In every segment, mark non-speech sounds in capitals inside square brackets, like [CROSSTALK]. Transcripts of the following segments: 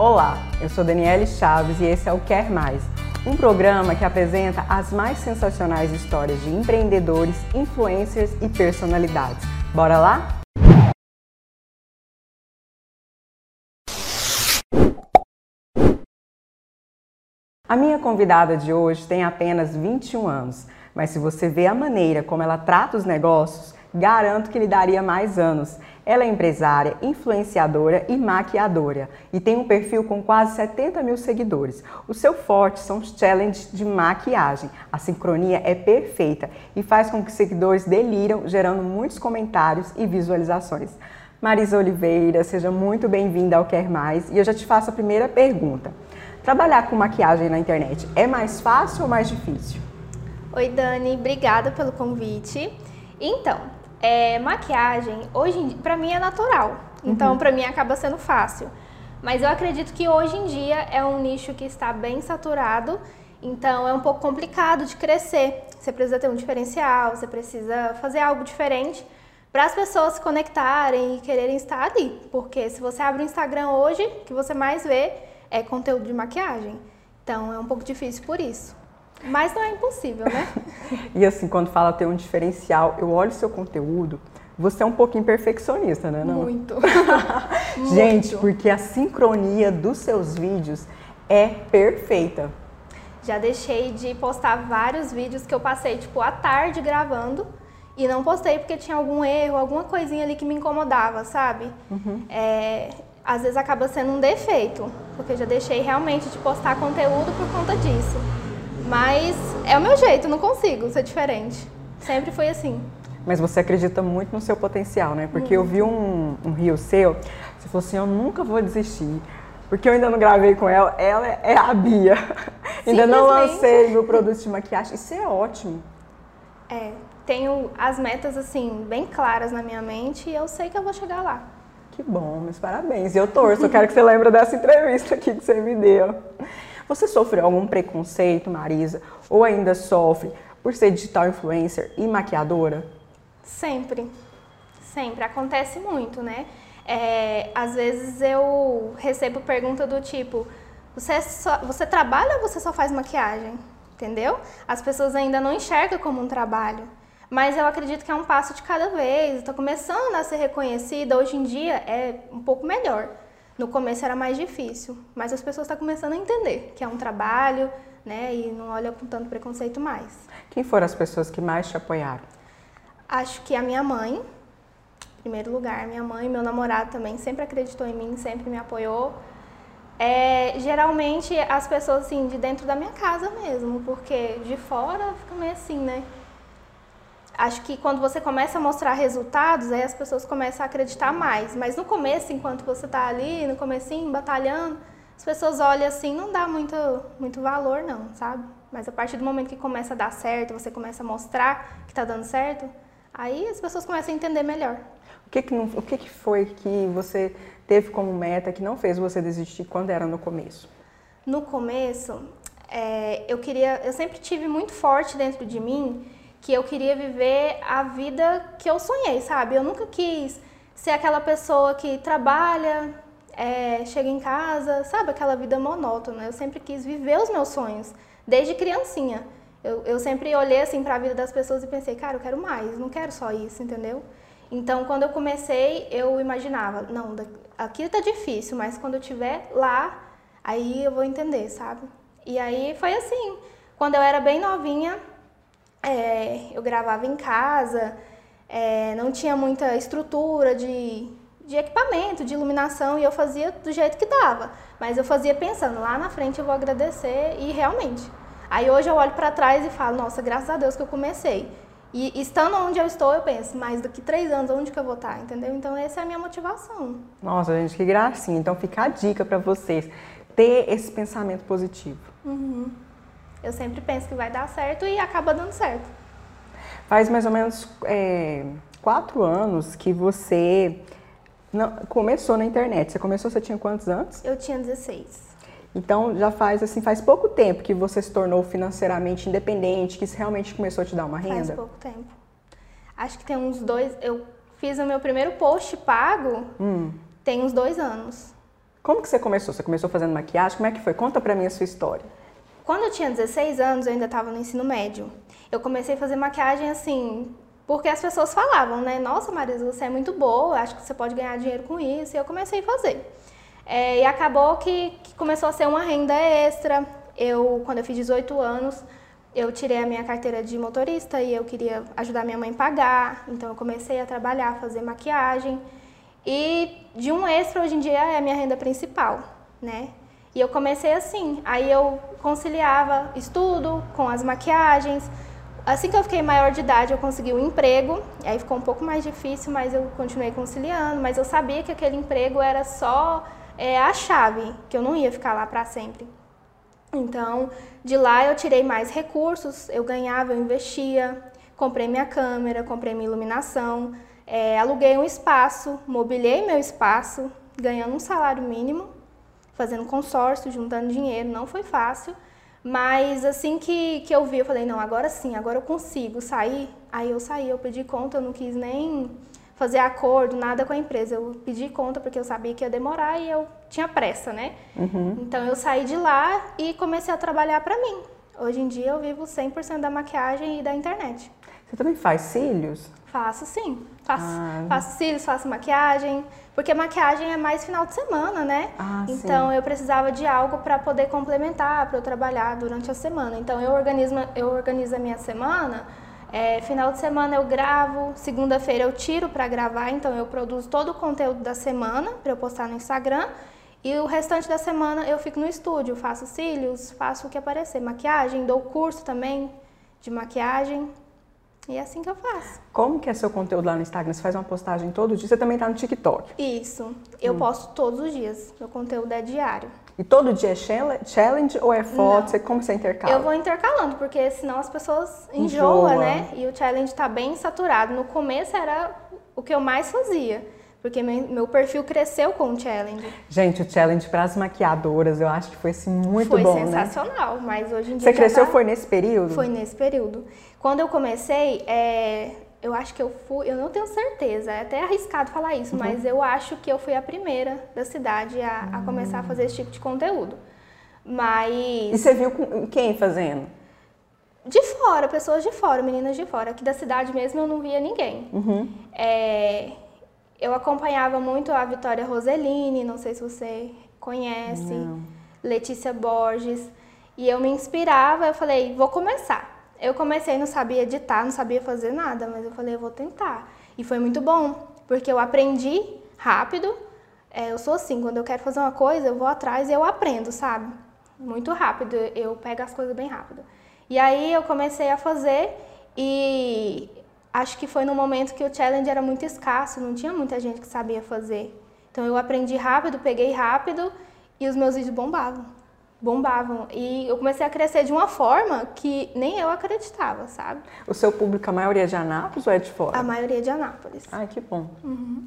Olá, eu sou Daniele Chaves e esse é o Quer Mais, um programa que apresenta as mais sensacionais histórias de empreendedores, influencers e personalidades. Bora lá? A minha convidada de hoje tem apenas 21 anos, mas se você vê a maneira como ela trata os negócios, garanto que lhe daria mais anos. Ela é empresária, influenciadora e maquiadora e tem um perfil com quase 70 mil seguidores. O seu forte são os challenges de maquiagem. A sincronia é perfeita e faz com que seguidores deliram, gerando muitos comentários e visualizações. Marisa Oliveira, seja muito bem-vinda ao Quer Mais e eu já te faço a primeira pergunta. Trabalhar com maquiagem na internet é mais fácil ou mais difícil? Oi, Dani, obrigada pelo convite. Então, é, maquiagem, hoje para mim é natural. Então, uhum. para mim acaba sendo fácil. Mas eu acredito que hoje em dia é um nicho que está bem saturado, então é um pouco complicado de crescer. Você precisa ter um diferencial, você precisa fazer algo diferente para as pessoas se conectarem e quererem estar ali. Porque se você abre o Instagram hoje, o que você mais vê é conteúdo de maquiagem. Então é um pouco difícil por isso. Mas não é impossível, né? [LAUGHS] e assim, quando fala ter um diferencial, eu olho o seu conteúdo, você é um pouquinho perfeccionista, né? Não? Muito. [LAUGHS] Gente, porque a sincronia dos seus vídeos é perfeita. Já deixei de postar vários vídeos que eu passei, tipo, a tarde gravando e não postei porque tinha algum erro, alguma coisinha ali que me incomodava, sabe? Uhum. É, às vezes acaba sendo um defeito, porque já deixei realmente de postar conteúdo por conta disso. Mas é o meu jeito, não consigo ser diferente. Sempre foi assim. Mas você acredita muito no seu potencial, né? Porque muito. eu vi um, um rio seu, você falou assim, eu nunca vou desistir. Porque eu ainda não gravei com ela, ela é a Bia. [LAUGHS] ainda não lancei meu produto de maquiagem. Isso é ótimo. É, tenho as metas assim bem claras na minha mente e eu sei que eu vou chegar lá. Que bom, meus parabéns. E eu torço, eu quero que você lembre dessa entrevista aqui que você me deu. Você sofreu algum preconceito, Marisa? Ou ainda sofre por ser digital influencer e maquiadora? Sempre. Sempre. Acontece muito, né? É, às vezes eu recebo pergunta do tipo: você, só, você trabalha ou você só faz maquiagem? Entendeu? As pessoas ainda não enxergam como um trabalho. Mas eu acredito que é um passo de cada vez. Estou começando a ser reconhecida. Hoje em dia é um pouco melhor. No começo era mais difícil, mas as pessoas estão começando a entender que é um trabalho, né? E não olha com tanto preconceito mais. Quem foram as pessoas que mais te apoiaram? Acho que a minha mãe, em primeiro lugar, minha mãe, meu namorado também sempre acreditou em mim, sempre me apoiou. É, geralmente as pessoas assim de dentro da minha casa mesmo, porque de fora fica meio assim, né? Acho que quando você começa a mostrar resultados, aí as pessoas começam a acreditar mais. Mas no começo, enquanto você está ali, no comecinho, batalhando, as pessoas olham assim, não dá muito, muito valor não, sabe? Mas a partir do momento que começa a dar certo, você começa a mostrar que está dando certo, aí as pessoas começam a entender melhor. O que, que, não, o que, que foi que você teve como meta que não fez você desistir quando era no começo? No começo, é, eu queria, eu sempre tive muito forte dentro de mim que eu queria viver a vida que eu sonhei, sabe? Eu nunca quis ser aquela pessoa que trabalha, é, chega em casa, sabe? Aquela vida monótona. Eu sempre quis viver os meus sonhos, desde criancinha. Eu, eu sempre olhei assim para a vida das pessoas e pensei, cara, eu quero mais, não quero só isso, entendeu? Então, quando eu comecei, eu imaginava, não, aqui tá difícil, mas quando eu estiver lá, aí eu vou entender, sabe? E aí foi assim. Quando eu era bem novinha, é, eu gravava em casa, é, não tinha muita estrutura de, de equipamento, de iluminação, e eu fazia do jeito que dava. Mas eu fazia pensando, lá na frente eu vou agradecer, e realmente. Aí hoje eu olho para trás e falo, nossa, graças a Deus que eu comecei. E estando onde eu estou, eu penso, mas daqui três anos, onde que eu vou estar, entendeu? Então essa é a minha motivação. Nossa, gente, que gracinha. Então fica a dica para vocês, ter esse pensamento positivo. Uhum. Eu sempre penso que vai dar certo e acaba dando certo. Faz mais ou menos é, quatro anos que você não, começou na internet. Você começou, você tinha quantos anos? Eu tinha 16. Então já faz assim, faz pouco tempo que você se tornou financeiramente independente, que isso realmente começou a te dar uma renda? Faz pouco tempo. Acho que tem uns dois. Eu fiz o meu primeiro post pago hum. tem uns dois anos. Como que você começou? Você começou fazendo maquiagem? Como é que foi? Conta pra mim a sua história. Quando eu tinha 16 anos, eu ainda estava no ensino médio. Eu comecei a fazer maquiagem assim, porque as pessoas falavam, né? Nossa, Marisa, você é muito boa, acho que você pode ganhar dinheiro com isso. E eu comecei a fazer. É, e acabou que, que começou a ser uma renda extra. Eu, quando eu fiz 18 anos, eu tirei a minha carteira de motorista e eu queria ajudar minha mãe a pagar. Então eu comecei a trabalhar, a fazer maquiagem. E de um extra hoje em dia é a minha renda principal, né? E eu comecei assim. Aí eu conciliava estudo com as maquiagens. Assim que eu fiquei maior de idade, eu consegui um emprego. Aí ficou um pouco mais difícil, mas eu continuei conciliando. Mas eu sabia que aquele emprego era só é, a chave, que eu não ia ficar lá para sempre. Então, de lá eu tirei mais recursos, eu ganhava, eu investia, comprei minha câmera, comprei minha iluminação, é, aluguei um espaço, mobilei meu espaço, ganhando um salário mínimo, fazendo consórcio, juntando dinheiro, não foi fácil. Mas assim que, que eu vi, eu falei, não, agora sim, agora eu consigo sair. Aí eu saí, eu pedi conta, eu não quis nem fazer acordo, nada com a empresa. Eu pedi conta porque eu sabia que ia demorar e eu tinha pressa, né? Uhum. Então eu saí de lá e comecei a trabalhar para mim. Hoje em dia eu vivo 100% da maquiagem e da internet. Você também faz cílios? Faço sim. Faço, ah. faço cílios, faço maquiagem. Porque maquiagem é mais final de semana, né? Ah, então sim. eu precisava de algo para poder complementar, para eu trabalhar durante a semana. Então eu organizo, eu organizo a minha semana é, final de semana eu gravo, segunda-feira eu tiro para gravar, então eu produzo todo o conteúdo da semana para eu postar no Instagram. E o restante da semana eu fico no estúdio, faço cílios, faço o que aparecer, maquiagem, dou curso também de maquiagem. E é assim que eu faço. Como que é seu conteúdo lá no Instagram? Você faz uma postagem todo dia? Você também está no TikTok? Isso. Eu hum. posto todos os dias. Meu conteúdo é diário. E todo dia é challenge ou é foto? Você, como você intercala? Eu vou intercalando, porque senão as pessoas enjoam, Enjoa. né? E o challenge está bem saturado. No começo era o que eu mais fazia. Porque meu, perfil cresceu com o challenge. Gente, o challenge para as maquiadoras, eu acho que foi assim, muito foi bom, Foi sensacional, né? mas hoje em dia Você cresceu tá... foi nesse período? Foi nesse período. Quando eu comecei, é... eu acho que eu fui, eu não tenho certeza, é até arriscado falar isso, uhum. mas eu acho que eu fui a primeira da cidade a, a começar a fazer esse tipo de conteúdo. Mas... E você viu quem fazendo? De fora, pessoas de fora, meninas de fora. Aqui da cidade mesmo eu não via ninguém. Uhum. É... Eu acompanhava muito a Vitória Roseline, não sei se você conhece, não. Letícia Borges, e eu me inspirava, eu falei, vou começar. Eu comecei, não sabia editar, não sabia fazer nada, mas eu falei, eu vou tentar. E foi muito bom, porque eu aprendi rápido. É, eu sou assim, quando eu quero fazer uma coisa, eu vou atrás e eu aprendo, sabe? Muito rápido, eu pego as coisas bem rápido. E aí eu comecei a fazer e acho que foi no momento que o challenge era muito escasso, não tinha muita gente que sabia fazer. Então eu aprendi rápido, peguei rápido e os meus vídeos bombavam. Bombavam. E eu comecei a crescer de uma forma que nem eu acreditava, sabe? O seu público, a maioria é de Anápolis ou é de fora? A maioria é de Anápolis. Ai, que bom. Uhum.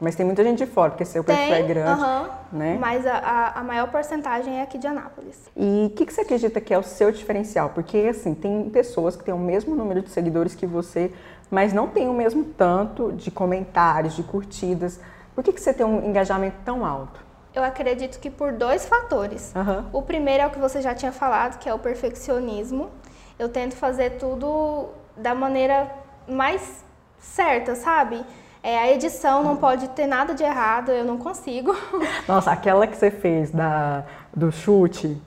Mas tem muita gente de fora, porque seu perfil é grande, uhum, né? Mas a, a, a, maior porcentagem é aqui de Anápolis. E o que, que você acredita que é o seu diferencial? Porque, assim, tem pessoas que têm o mesmo número de seguidores que você, mas não tem o mesmo tanto de comentários, de curtidas. Por que, que você tem um engajamento tão alto? Eu acredito que por dois fatores. Uhum. O primeiro é o que você já tinha falado, que é o perfeccionismo. Eu tento fazer tudo da maneira mais certa, sabe? É, a edição não pode ter nada de errado, eu não consigo. Nossa, aquela que você fez da, do chute,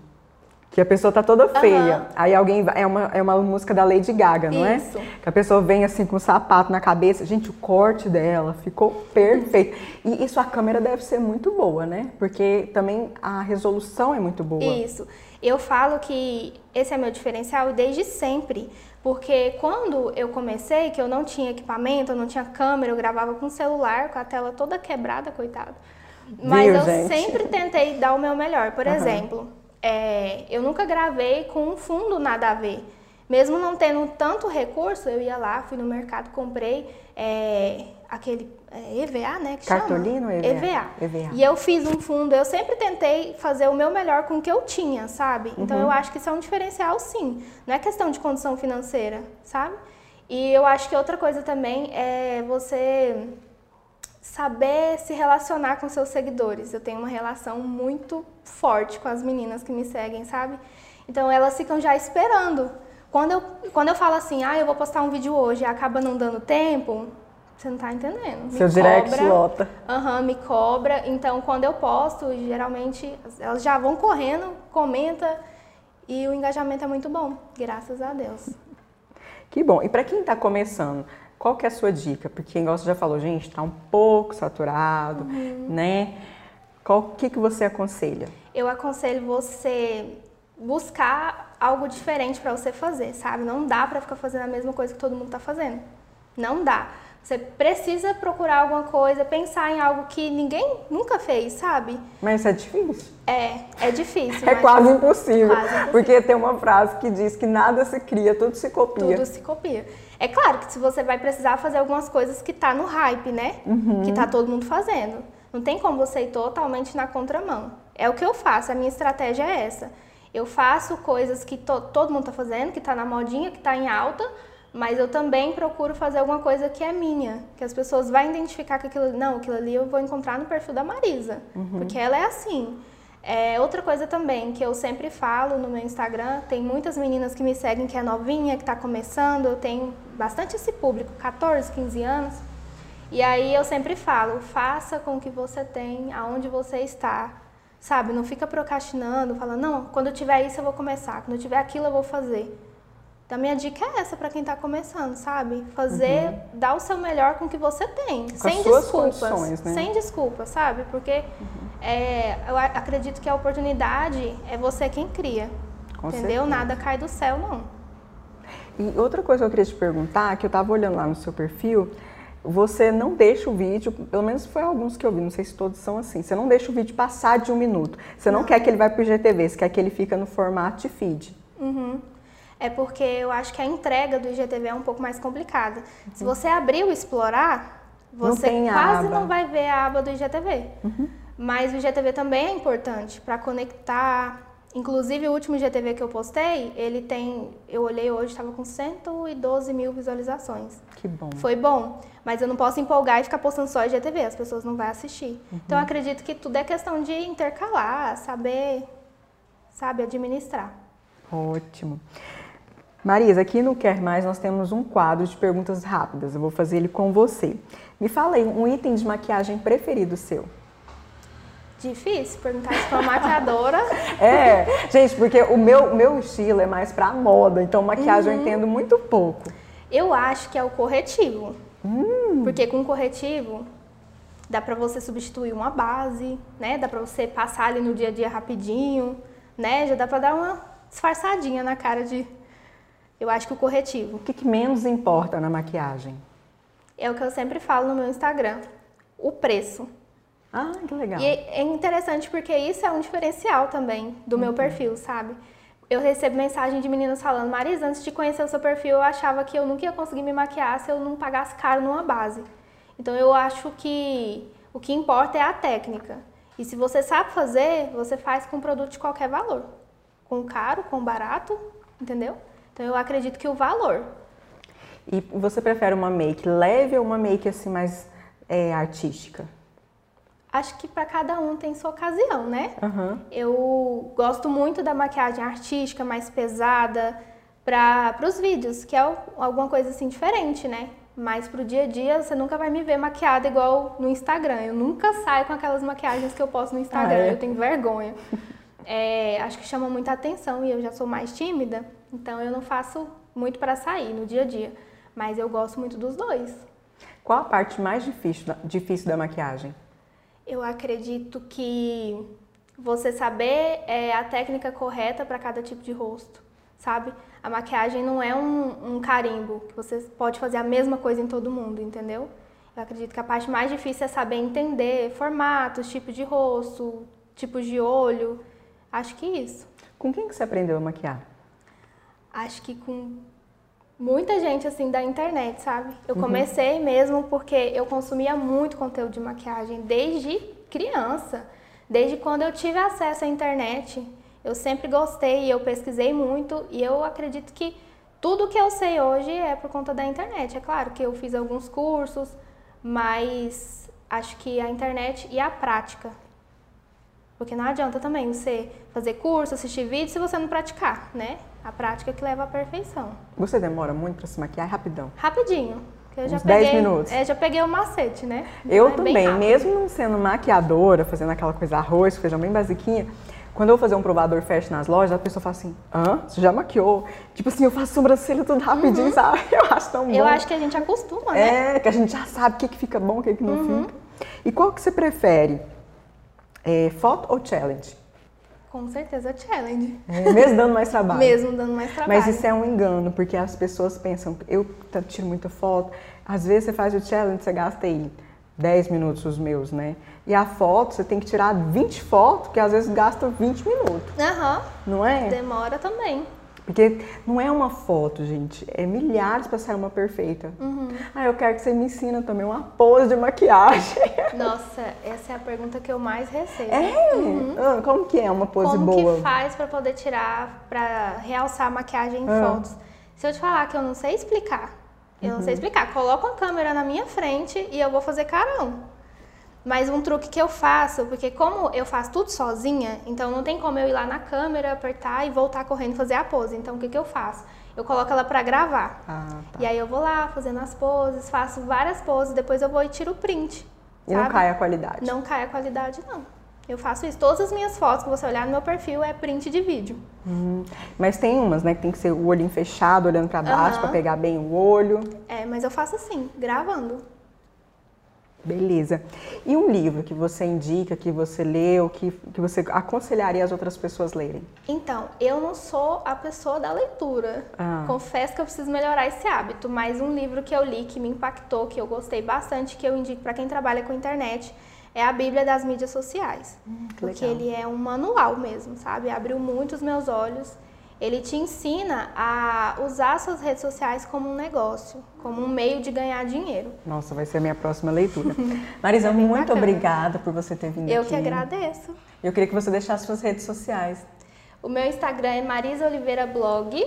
que a pessoa tá toda feia. Uhum. Aí alguém é uma, é uma música da Lady Gaga, não é? Isso. é? Que a pessoa vem assim com um sapato na cabeça. Gente, o corte dela ficou perfeito. E isso a câmera deve ser muito boa, né? Porque também a resolução é muito boa. Isso. Eu falo que esse é meu diferencial desde sempre. Porque quando eu comecei, que eu não tinha equipamento, eu não tinha câmera, eu gravava com celular, com a tela toda quebrada, coitado. Mas Viu, eu gente? sempre tentei dar o meu melhor. Por uhum. exemplo, é, eu nunca gravei com um fundo nada a ver. Mesmo não tendo tanto recurso, eu ia lá, fui no mercado, comprei é, aquele é, EVA, né? Que Cartolino chama? EVA. EVA. EVA. E eu fiz um fundo, eu sempre tentei fazer o meu melhor com o que eu tinha, sabe? Então uhum. eu acho que isso é um diferencial, sim. Não é questão de condição financeira, sabe? E eu acho que outra coisa também é você saber se relacionar com seus seguidores. Eu tenho uma relação muito forte com as meninas que me seguem, sabe? Então elas ficam já esperando. Quando eu, quando eu falo assim, ah, eu vou postar um vídeo hoje e acaba não dando tempo, você não tá entendendo. Me Seu cobra, direct lota. Aham, uhum, me cobra. Então, quando eu posto, geralmente elas já vão correndo, comenta e o engajamento é muito bom, graças a Deus. Que bom. E para quem está começando, qual que é a sua dica? Porque igual você já falou, gente, está um pouco saturado, uhum. né? Qual que que você aconselha? Eu aconselho você buscar algo diferente para você fazer, sabe? Não dá para ficar fazendo a mesma coisa que todo mundo está fazendo. Não dá. Você precisa procurar alguma coisa, pensar em algo que ninguém nunca fez, sabe? Mas é difícil. É, é difícil. [LAUGHS] é quase impossível, quase impossível. Porque tem uma frase que diz que nada se cria, tudo se copia. Tudo se copia. É claro que se você vai precisar fazer algumas coisas que tá no hype, né? Uhum. Que tá todo mundo fazendo. Não tem como você ir totalmente na contramão. É o que eu faço, a minha estratégia é essa. Eu faço coisas que to todo mundo tá fazendo, que tá na modinha, que tá em alta, mas eu também procuro fazer alguma coisa que é minha, que as pessoas vão identificar que aquilo, não, aquilo ali eu vou encontrar no perfil da Marisa, uhum. porque ela é assim. É, outra coisa também que eu sempre falo no meu Instagram, tem muitas meninas que me seguem que é novinha, que está começando, eu tenho bastante esse público, 14, 15 anos. E aí eu sempre falo, faça com o que você tem, aonde você está. Sabe, não fica procrastinando, falando, não, quando eu tiver isso eu vou começar, quando eu tiver aquilo eu vou fazer. Então, a minha dica é essa para quem está começando, sabe? Fazer, uhum. dar o seu melhor com o que você tem, com sem desculpas, né? sem desculpas, sabe? Porque uhum. É, eu acredito que a oportunidade é você quem cria, com entendeu? Certeza. Nada cai do céu, não. E outra coisa que eu queria te perguntar, que eu estava olhando lá no seu perfil, você não deixa o vídeo, pelo menos foi alguns que eu vi, não sei se todos são assim, você não deixa o vídeo passar de um minuto. Você não, não quer que ele vá para o IGTV, você quer que ele fica no formato de feed. Uhum é porque eu acho que a entrega do IGTV é um pouco mais complicada. Uhum. Se você abrir o explorar, você não quase não vai ver a aba do IGTV. Uhum. Mas o IGTV também é importante para conectar. Inclusive, o último IGTV que eu postei, ele tem. Eu olhei hoje, estava com 112 mil visualizações. Que bom. Foi bom. Mas eu não posso empolgar e ficar postando só IGTV, as pessoas não vão assistir. Uhum. Então, eu acredito que tudo é questão de intercalar, saber, sabe, administrar. Ótimo. Marisa, aqui no Quer Mais nós temos um quadro de perguntas rápidas. Eu vou fazer ele com você. Me fala aí um item de maquiagem preferido seu. Difícil perguntar isso pra uma maquiadora. [LAUGHS] é, gente, porque o meu, meu estilo é mais pra moda, então maquiagem uhum. eu entendo muito pouco. Eu acho que é o corretivo. Hum. Porque com corretivo dá pra você substituir uma base, né? Dá pra você passar ali no dia a dia rapidinho, né? Já dá pra dar uma disfarçadinha na cara de eu acho que o corretivo. O que, que menos importa na maquiagem? É o que eu sempre falo no meu Instagram. O preço. Ah, que legal. E é interessante porque isso é um diferencial também do meu uhum. perfil, sabe? Eu recebo mensagem de meninas falando, Marisa, antes de conhecer o seu perfil, eu achava que eu nunca ia conseguir me maquiar se eu não pagasse caro numa base. Então eu acho que o que importa é a técnica. E se você sabe fazer, você faz com um produto de qualquer valor. Com caro, com barato, entendeu? Então eu acredito que o valor. E você prefere uma make leve ou uma make assim mais é, artística? Acho que para cada um tem sua ocasião, né? Uhum. Eu gosto muito da maquiagem artística, mais pesada, para os vídeos, que é alguma coisa assim diferente, né? Mas pro dia a dia você nunca vai me ver maquiada igual no Instagram. Eu nunca saio com aquelas maquiagens que eu posto no Instagram, ah, é? eu tenho vergonha. [LAUGHS] É, acho que chama muita atenção e eu já sou mais tímida. Então eu não faço muito para sair no dia a dia, mas eu gosto muito dos dois. Qual a parte mais difícil da, difícil da maquiagem? Eu acredito que você saber é, a técnica correta para cada tipo de rosto, sabe? A maquiagem não é um, um carimbo que você pode fazer a mesma coisa em todo mundo, entendeu? Eu acredito que a parte mais difícil é saber entender formatos, tipos de rosto, tipos de olho. Acho que isso. Com quem que você aprendeu a maquiar? acho que com muita gente assim da internet, sabe? Eu uhum. comecei mesmo porque eu consumia muito conteúdo de maquiagem desde criança, desde quando eu tive acesso à internet. Eu sempre gostei, eu pesquisei muito e eu acredito que tudo que eu sei hoje é por conta da internet. É claro que eu fiz alguns cursos, mas acho que a internet e a prática. Porque não adianta também você fazer curso, assistir vídeo se você não praticar, né? A prática que leva à perfeição. Você demora muito para se maquiar? Rapidão. Rapidinho. Eu já Uns 10 peguei, minutos. É, já peguei o macete, né? Eu É também, mesmo não sendo maquiadora, fazendo aquela coisa arroz, feijão bem basiquinha, quando eu vou fazer um provador fast nas lojas, a pessoa fala assim, hã? Você já maquiou? Tipo assim, eu faço sobrancelha tudo rapidinho, sabe? [LAUGHS] Eu acho tão bom. Uhum. Eu acho que a gente acostuma, né? É, que a gente já sabe o que, que fica bom, o que, que não Uhum. fica. E qual que você prefere? É, foto ou challenge? Com certeza challenge. É, mesmo dando mais trabalho. [LAUGHS] Mesmo dando mais trabalho. Mas isso é um engano, porque as pessoas pensam, eu tiro muita foto, às vezes você faz o challenge, você gasta aí 10 minutos os meus, né? E a foto, você tem que tirar 20 fotos, que às vezes gasta 20 minutos, Aham, não é? demora também. Porque não é uma foto, gente, é milhares para sair uma perfeita. Uhum. Ah, eu quero que você me ensina também uma pose de maquiagem. [LAUGHS] Nossa, essa é a pergunta que eu mais recebo. É? Ah, Como que é uma pose Como boa? que faz pra poder tirar, pra realçar a maquiagem em Ah. fotos? Se eu te falar que eu não sei explicar, eu não Uhum. sei explicar. Coloca uma câmera na minha frente e eu vou fazer carão. Mas um truque que eu faço, porque como eu faço tudo sozinha, então não tem como eu ir lá na câmera, apertar e voltar correndo fazer a pose. Então o que, que eu faço? Eu coloco ela pra gravar. Ah, tá. E aí eu vou lá fazendo as poses, faço várias poses, depois eu vou e tiro o print. E não sabe? cai a qualidade. Não cai a qualidade, não. Eu faço isso. Todas as minhas fotos que você olhar no meu perfil é print de vídeo. Hum, Mas tem umas, né, que tem que ser o olhinho fechado, olhando pra baixo, Aham. pra pegar bem o olho. É, mas eu faço assim, gravando. Beleza. E um livro que você indica, que você leu, que, que você aconselharia as outras pessoas lerem? Então, eu não sou a pessoa da leitura. Ah. Confesso que eu preciso melhorar esse hábito, mas um livro que eu li que me impactou, que eu gostei bastante, que eu indico para quem trabalha com internet, é a Bíblia das mídias sociais. que porque legal. ele é um manual mesmo, sabe? Abriu muito os meus olhos. Ele te ensina a usar suas redes sociais como um negócio, como um meio de ganhar dinheiro. Nossa, vai ser a minha próxima leitura. [LAUGHS] Marisa, É muito bacana. obrigada por você ter vindo Eu aqui. que agradeço. Eu queria que você deixasse suas redes sociais. O meu Instagram é Marisa Oliveira Blog,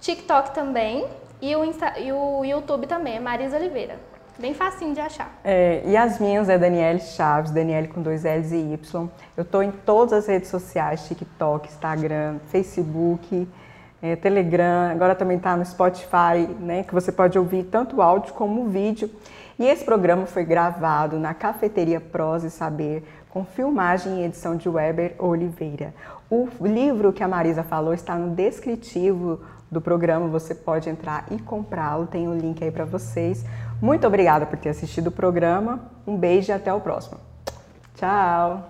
TikTok também e o, Insta- e o YouTube também é Marisa Oliveira. Bem facinho de achar. É, e as minhas é Daniele Chaves, Daniele com dois L's e Y. Eu tô em todas as redes sociais, TikTok, Instagram, Facebook, é, Telegram, agora também tá no Spotify, né, que você pode ouvir tanto áudio como vídeo. E esse programa foi gravado na Cafeteria Prosa e Saber, com filmagem e edição de Weber Oliveira. O livro que a Marisa falou está no descritivo do programa, você pode entrar e comprá-lo, tem o link aí para vocês. Muito obrigada por ter assistido o programa, um beijo e até o próximo. Tchau!